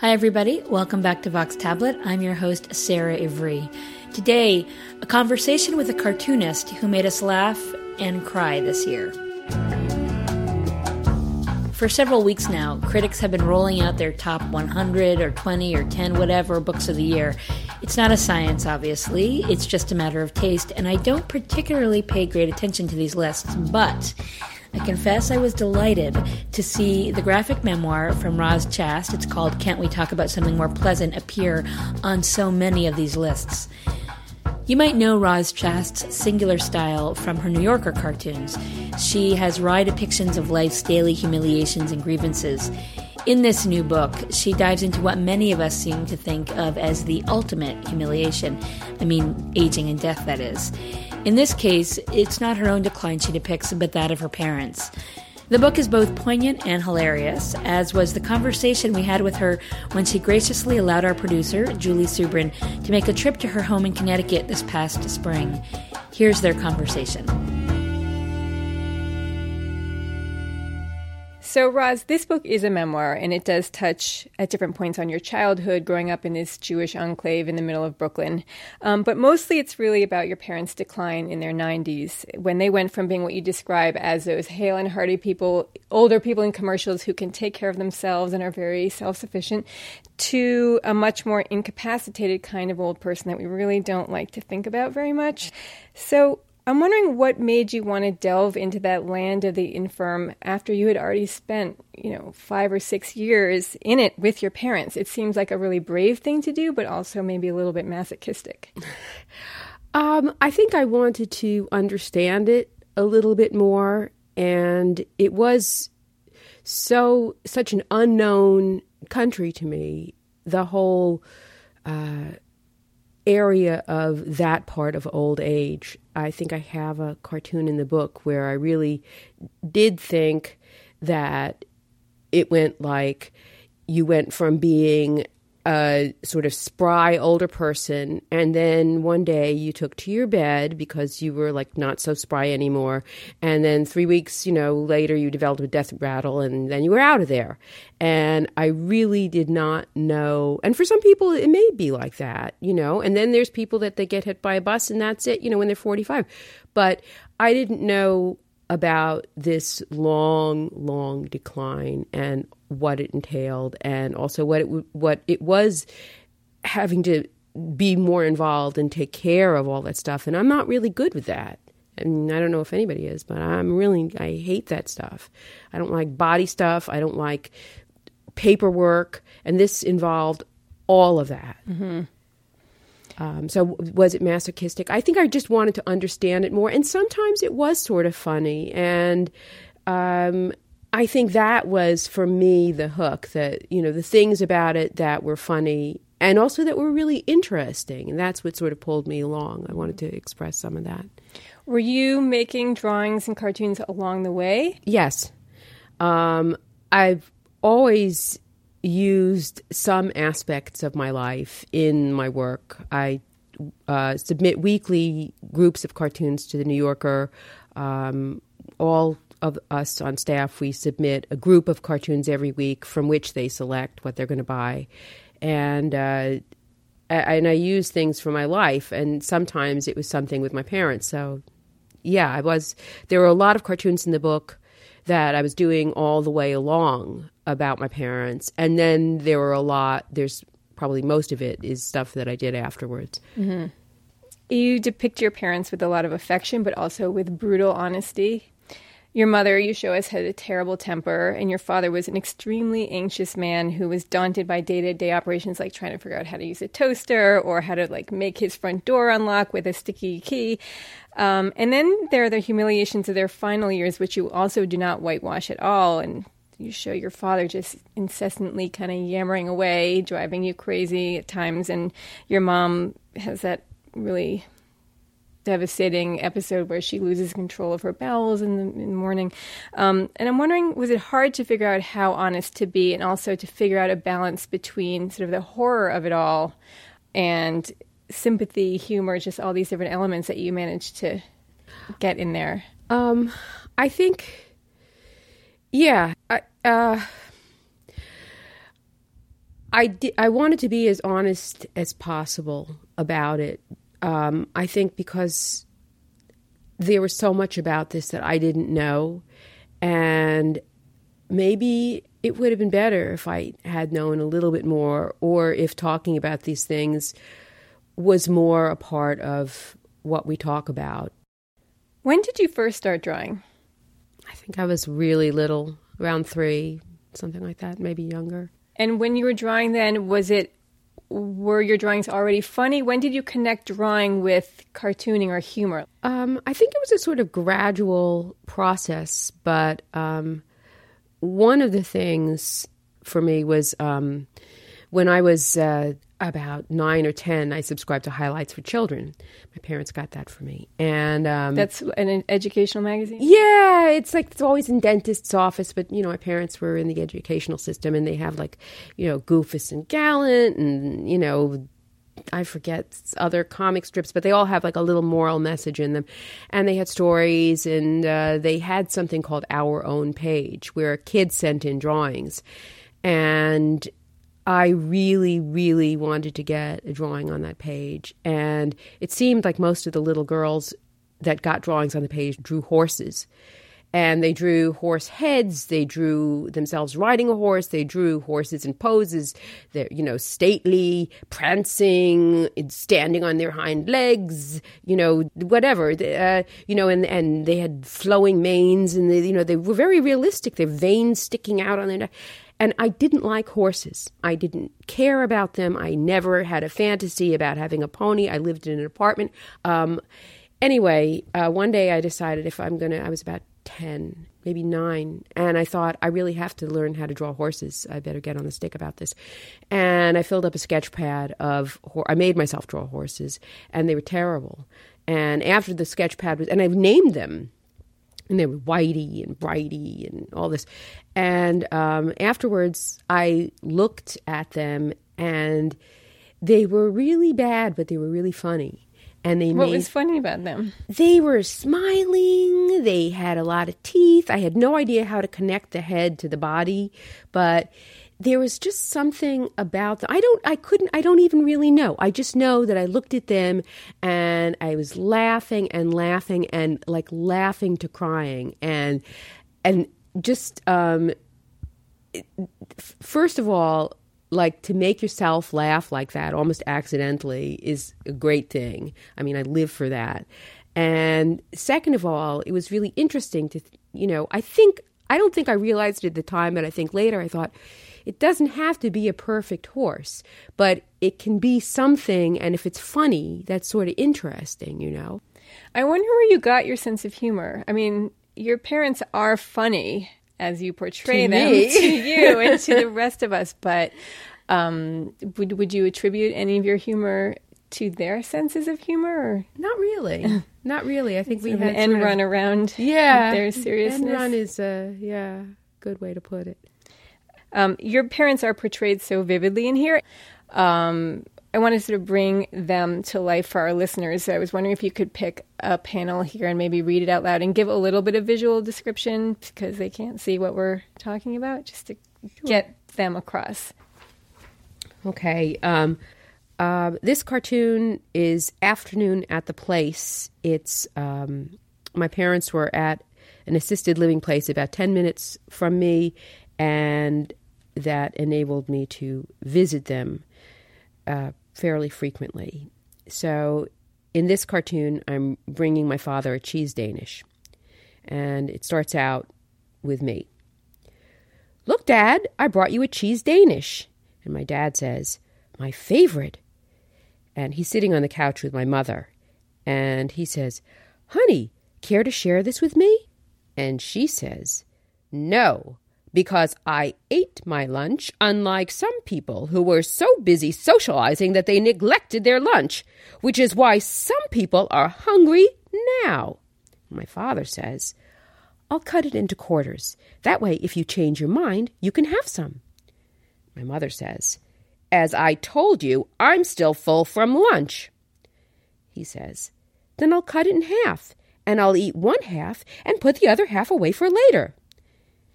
Hi, everybody. Welcome back to Vox Tablet. I'm your host, Sarah Ivry. Today, a conversation with a cartoonist who made us laugh and cry this year. For several weeks now, critics have been rolling out their top 100 or 20 or 10, whatever, books of the year. It's not a science, obviously, it's just a matter of taste, and I don't particularly pay great attention to these lists, but I confess I was delighted to see the graphic memoir from Roz Chast. It's called Can't We Talk About Something More Pleasant appear on so many of these lists. You might know Roz Chast's singular style from her New Yorker cartoons. She has wry depictions of life's daily humiliations and grievances. In this new book, she dives into what many of us seem to think of as the ultimate humiliation. I mean, aging and death, that is. In this case, it's not her own decline she depicts, but that of her parents. The book is both poignant and hilarious, as was the conversation we had with her when she graciously allowed our producer, Julie Subrin, to make a trip to her home in Connecticut this past spring. Here's their conversation. So, Roz, this book is a memoir, and it does touch at different points on your childhood, growing up in this Jewish enclave in the middle of Brooklyn. Um, but mostly it's really about your parents' decline in their 90s, when they went from being what you describe as those hale and hearty people, older people in commercials who can take care of themselves and are very self sufficient, to a much more incapacitated kind of old person that we really don't like to think about very much. So, I'm wondering what made you want to delve into that land of the infirm after you had already spent, you know, five or six years in it with your parents. It seems like a really brave thing to do, but also maybe a little bit masochistic. Um, I think I wanted to understand it a little bit more, and it was so such an unknown country to me. The whole. Uh, area of that part of old age. I think I have a cartoon in the book where I really did think that it went like you went from being a sort of spry older person and then one day you took to your bed because you were like not so spry anymore and then 3 weeks you know later you developed a death rattle and then you were out of there. And I really did not know and for some people it may be like that you know and then there's people that they get hit by a bus and that's it you know when they're 45 but I didn't know about this long, long decline and what it entailed, and also what it what it was having to be more involved and take care of all that stuff. And I'm not really good with that. I mean, I don't know if anybody is, but I'm really I hate that stuff. I don't like body stuff. I don't like paperwork, and this involved all of that. Mm-hmm. Um, so was it masochistic? I think I just wanted to understand it more, and sometimes it was sort of funny, and um, I think that was for me the hook. That you know the things about it that were funny, and also that were really interesting, and that's what sort of pulled me along. I wanted to express some of that. Were you making drawings and cartoons along the way? Yes, um, I've always used some aspects of my life in my work. I uh, submit weekly groups of cartoons to the New Yorker. Um, all of us on staff, we submit a group of cartoons every week from which they select what they're going to buy. And uh, and I use things from my life, and sometimes it was something with my parents. So, yeah, I was. There were a lot of cartoons in the book that I was doing all the way along about my parents. And then there were a lot, there's probably most of it is stuff that I did afterwards. Mm-hmm. You depict your parents with a lot of affection, but also with brutal honesty. Your mother, you show us, had a terrible temper, and your father was an extremely anxious man who was daunted by day to day operations like trying to figure out how to use a toaster or how to like make his front door unlock with a sticky key. Um, and then there are the humiliations of their final years, which you also do not whitewash at all. And you show your father just incessantly kind of yammering away, driving you crazy at times, and your mom has that really devastating episode where she loses control of her bowels in the, in the morning. Um, and I'm wondering, was it hard to figure out how honest to be, and also to figure out a balance between sort of the horror of it all and sympathy, humor, just all these different elements that you managed to get in there? Um, I think, yeah, I, uh, I di- I wanted to be as honest as possible about it. Um, I think because there was so much about this that I didn't know, and maybe it would have been better if I had known a little bit more, or if talking about these things was more a part of what we talk about. When did you first start drawing? I think I was really little, around three, something like that, maybe younger. And when you were drawing then, was it were your drawings already funny? When did you connect drawing with cartooning or humor? Um, I think it was a sort of gradual process, but um, one of the things for me was um, when I was uh, about nine or ten, I subscribed to Highlights for Children. My parents got that for me, and um, That's an educational magazine? yeah, it's like it's always in dentist's office, but you know, my parents were in the educational system, and they have like, you know, Goofus and Gallant, and you know, I forget other comic strips, but they all have like a little moral message in them, and they had stories, and uh, they had something called Our Own Page, where kids sent in drawings, and I really, really wanted to get a drawing on that page. And it seemed like most of the little girls that got drawings on the page drew horses. And they drew horse heads, they drew themselves riding a horse, they drew horses in poses, they're, you know, stately, prancing, standing on their hind legs, you know, whatever, uh, you know, and, and they had flowing manes and, they, you know, they were very realistic, their veins sticking out on their neck. And I didn't like horses. I didn't care about them. I never had a fantasy about having a pony. I lived in an apartment. Um, anyway, uh, one day I decided if I'm going to, I was about 10, maybe nine, and I thought I really have to learn how to draw horses. I better get on the stick about this. And I filled up a sketch pad of, I made myself draw horses, and they were terrible. And after the sketch pad was, and I've named them and they were whitey and brighty and all this. And um, afterwards, I looked at them, and they were really bad, but they were really funny. And they What made was funny about them? they were smiling. They had a lot of teeth. I had no idea how to connect the head to the body, but there was just something about them. I don't, I couldn't, I don't even really know. I just know that I looked at them and I was laughing and laughing and like laughing to crying and, and just, um, first of all, like to make yourself laugh like that almost accidentally is a great thing. I mean, I live for that. And second of all, it was really interesting to, you know, I think, I don't think I realized it at the time, but I think later I thought, it doesn't have to be a perfect horse, but it can be something. And if it's funny, that's sort of interesting, you know? I wonder where you got your sense of humor. I mean, your parents are funny as you portray To them me. to you and to the rest of us, but um, would would you attribute any of your humor to their senses of humor or Not really. Not really. I think we had an end sort of- run around Yeah. their seriousness? End run is a, yeah, good way to put it. Um, your parents are portrayed so vividly in here. Um, I want to sort of bring them to life for our listeners. I was wondering if you could pick a panel here and maybe read it out loud and give a little bit of visual description because they can't see what we're talking about, just to get them across. Okay. Um, uh, this cartoon is Afternoon at the Place. It's um, my parents were at an assisted living place about 10 minutes from me, and that enabled me to visit them uh, fairly frequently. So, in this cartoon, I'm bringing my father a cheese Danish, and it starts out with me. Look, Dad, I brought you a cheese Danish. And my dad says, My favorite. And he's sitting on the couch with my mother. And he says, Honey, care to share this with me? And she says, No, because I ate my lunch, unlike some people who were so busy socializing that they neglected their lunch, which is why some people are hungry now. My father says, I'll cut it into quarters. That way, if you change your mind, you can have some. My mother says, As I told you, I'm still full from lunch. He says, Then I'll cut it in half, and I'll eat one half and put the other half away for later.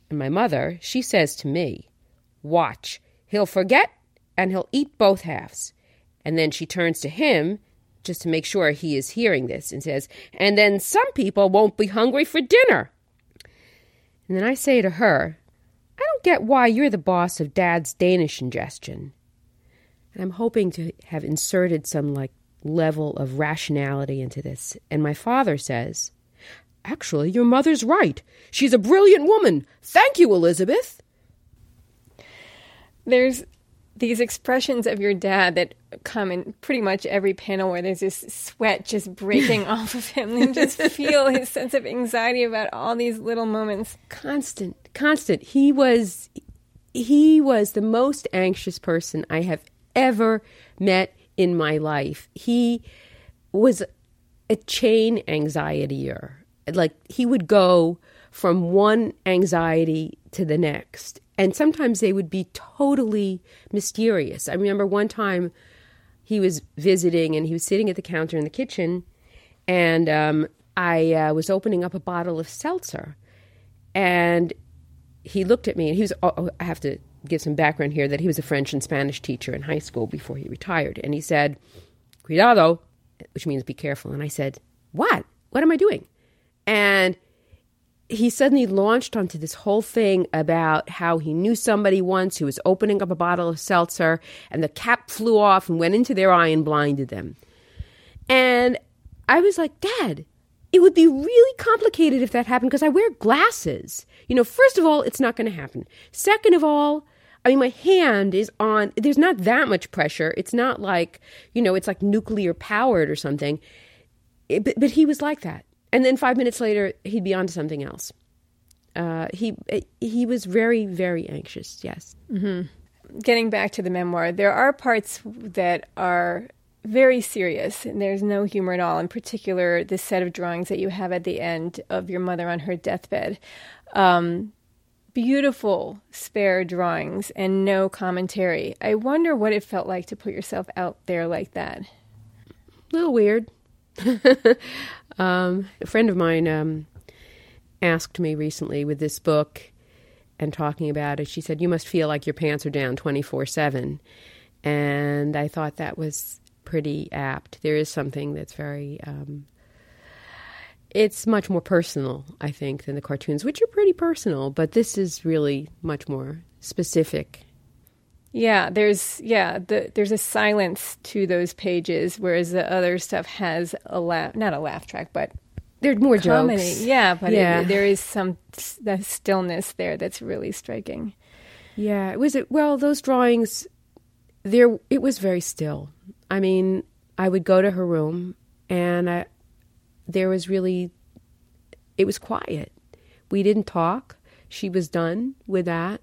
And my mother, she says to me, Watch, he'll forget and he'll eat both halves. And then she turns to him just to make sure he is hearing this and says, And then some people won't be hungry for dinner. And then I say to her, I don't get why you're the boss of Dad's Danish ingestion. And I'm hoping to have inserted some like level of rationality into this. And my father says, Actually, your mother's right. She's a brilliant woman. Thank you, Elizabeth. There's these expressions of your dad that come in pretty much every panel where there's this sweat just breaking off of him and just feel his sense of anxiety about all these little moments constant constant he was he was the most anxious person i have ever met in my life he was a chain anxietyer like he would go from one anxiety to the next and sometimes they would be totally mysterious. I remember one time he was visiting and he was sitting at the counter in the kitchen, and um, I uh, was opening up a bottle of seltzer, and he looked at me and he was. Oh, oh, I have to give some background here that he was a French and Spanish teacher in high school before he retired, and he said, "Cuidado," which means be careful. And I said, "What? What am I doing?" And he suddenly launched onto this whole thing about how he knew somebody once who was opening up a bottle of seltzer and the cap flew off and went into their eye and blinded them. And I was like, Dad, it would be really complicated if that happened because I wear glasses. You know, first of all, it's not going to happen. Second of all, I mean, my hand is on, there's not that much pressure. It's not like, you know, it's like nuclear powered or something. It, but, but he was like that and then five minutes later he'd be on to something else. Uh, he he was very very anxious. Yes. Mm-hmm. Getting back to the memoir, there are parts that are very serious, and there's no humor at all. In particular, the set of drawings that you have at the end of your mother on her deathbed. Um, beautiful spare drawings and no commentary. I wonder what it felt like to put yourself out there like that. A little weird. um, a friend of mine um, asked me recently with this book and talking about it. She said, "You must feel like your pants are down twenty four 7 and I thought that was pretty apt. There is something that's very. Um, it's much more personal, I think, than the cartoons, which are pretty personal, but this is really much more specific yeah, there's yeah, the, there's a silence to those pages, whereas the other stuff has a laugh, not a laugh track, but there's more comedy. jokes. Yeah, but yeah. It, there is some the stillness there that's really striking. Yeah, it was it. Well, those drawings, there it was very still. I mean, I would go to her room, and I, there was really, it was quiet. We didn't talk. She was done with that,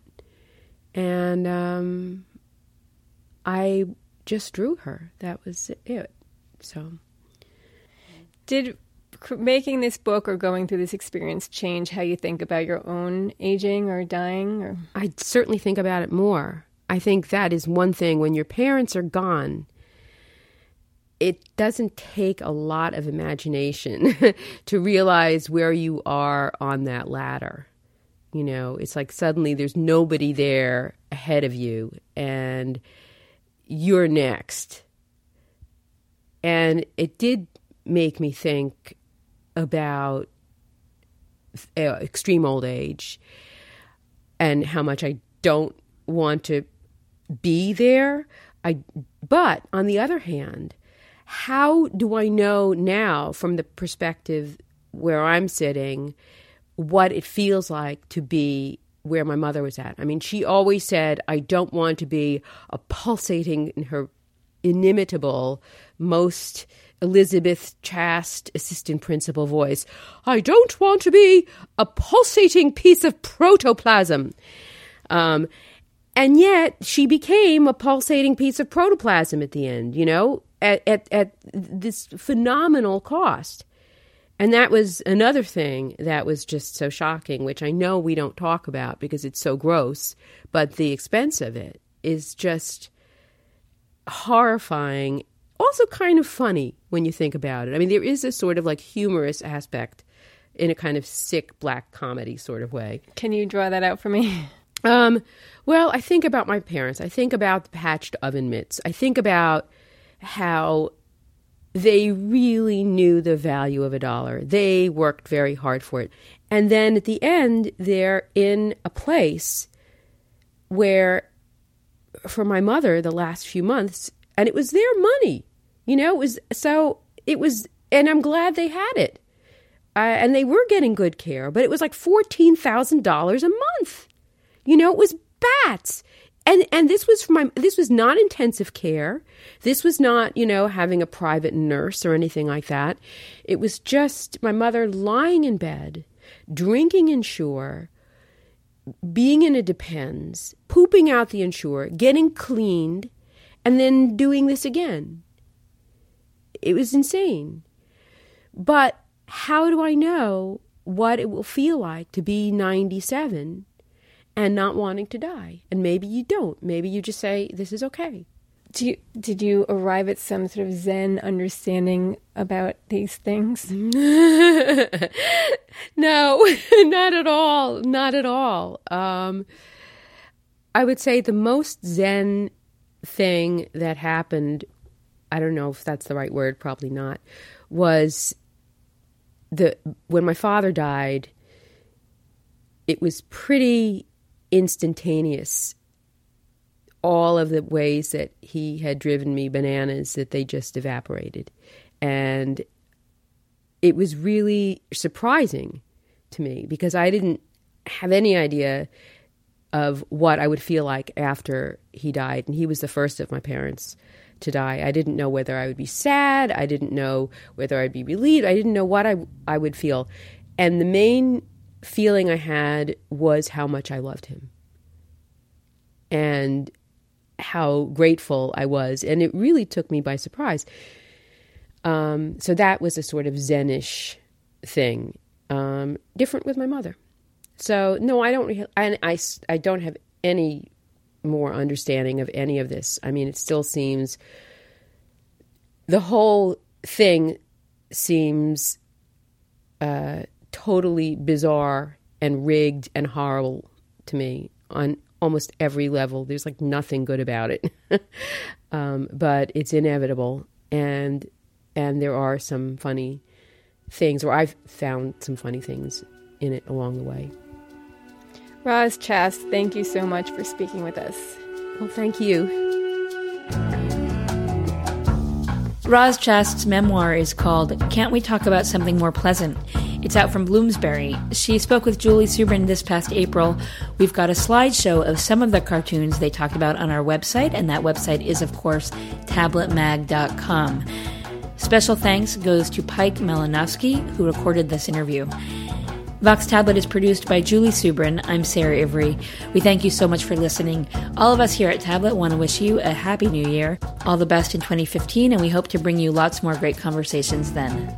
and um, I just drew her. That was it. So, did making this book or going through this experience change how you think about your own aging or dying? Or I certainly think about it more. I think that is one thing when your parents are gone. It doesn't take a lot of imagination to realize where you are on that ladder. You know, it's like suddenly there's nobody there ahead of you and you're next. And it did make me think about uh, extreme old age and how much I don't want to be there. I but on the other hand, how do I know now from the perspective where I'm sitting what it feels like to be where my mother was at. I mean, she always said, I don't want to be a pulsating in her inimitable, most Elizabeth Chast assistant principal voice. I don't want to be a pulsating piece of protoplasm. Um, and yet she became a pulsating piece of protoplasm at the end, you know, at, at, at this phenomenal cost. And that was another thing that was just so shocking, which I know we don't talk about because it's so gross, but the expense of it is just horrifying. Also, kind of funny when you think about it. I mean, there is a sort of like humorous aspect in a kind of sick black comedy sort of way. Can you draw that out for me? Um, well, I think about my parents. I think about the patched oven mitts. I think about how they really knew the value of a dollar. They worked very hard for it. And then at the end, they're in a place where, for my mother, the last few months, and it was their money. You know, it was so, it was, and I'm glad they had it. Uh, and they were getting good care, but it was like $14,000 a month. You know, it was bats. And and this was my this was not intensive care. This was not, you know, having a private nurse or anything like that. It was just my mother lying in bed, drinking Ensure, being in a depends, pooping out the Ensure, getting cleaned, and then doing this again. It was insane. But how do I know what it will feel like to be 97 and not wanting to die. And maybe you don't. Maybe you just say, this is okay. You, did you arrive at some sort of Zen understanding about these things? no, not at all. Not at all. Um, I would say the most Zen thing that happened, I don't know if that's the right word, probably not, was the when my father died, it was pretty instantaneous all of the ways that he had driven me bananas that they just evaporated. And it was really surprising to me because I didn't have any idea of what I would feel like after he died. And he was the first of my parents to die. I didn't know whether I would be sad. I didn't know whether I'd be relieved. I didn't know what I, I would feel. And the main feeling I had was how much I loved him and how grateful I was. And it really took me by surprise. Um, so that was a sort of Zenish thing, um, different with my mother. So no, I don't. I, I, I don't have any more understanding of any of this. I mean, it still seems the whole thing seems uh, totally bizarre and rigged and horrible to me on almost every level. There's like nothing good about it, um, but it's inevitable, and and there are some funny things, or I've found some funny things in it along the way. Roz Chast, thank you so much for speaking with us. Well, thank you. Roz Chast's memoir is called Can't We Talk About Something More Pleasant? It's out from Bloomsbury. She spoke with Julie Subrin this past April. We've got a slideshow of some of the cartoons they talked about on our website, and that website is, of course, tabletmag.com. Special thanks goes to Pike Malinowski, who recorded this interview. Vox Tablet is produced by Julie Subrin. I'm Sarah Ivry. We thank you so much for listening. All of us here at Tablet want to wish you a happy new year, all the best in 2015, and we hope to bring you lots more great conversations then.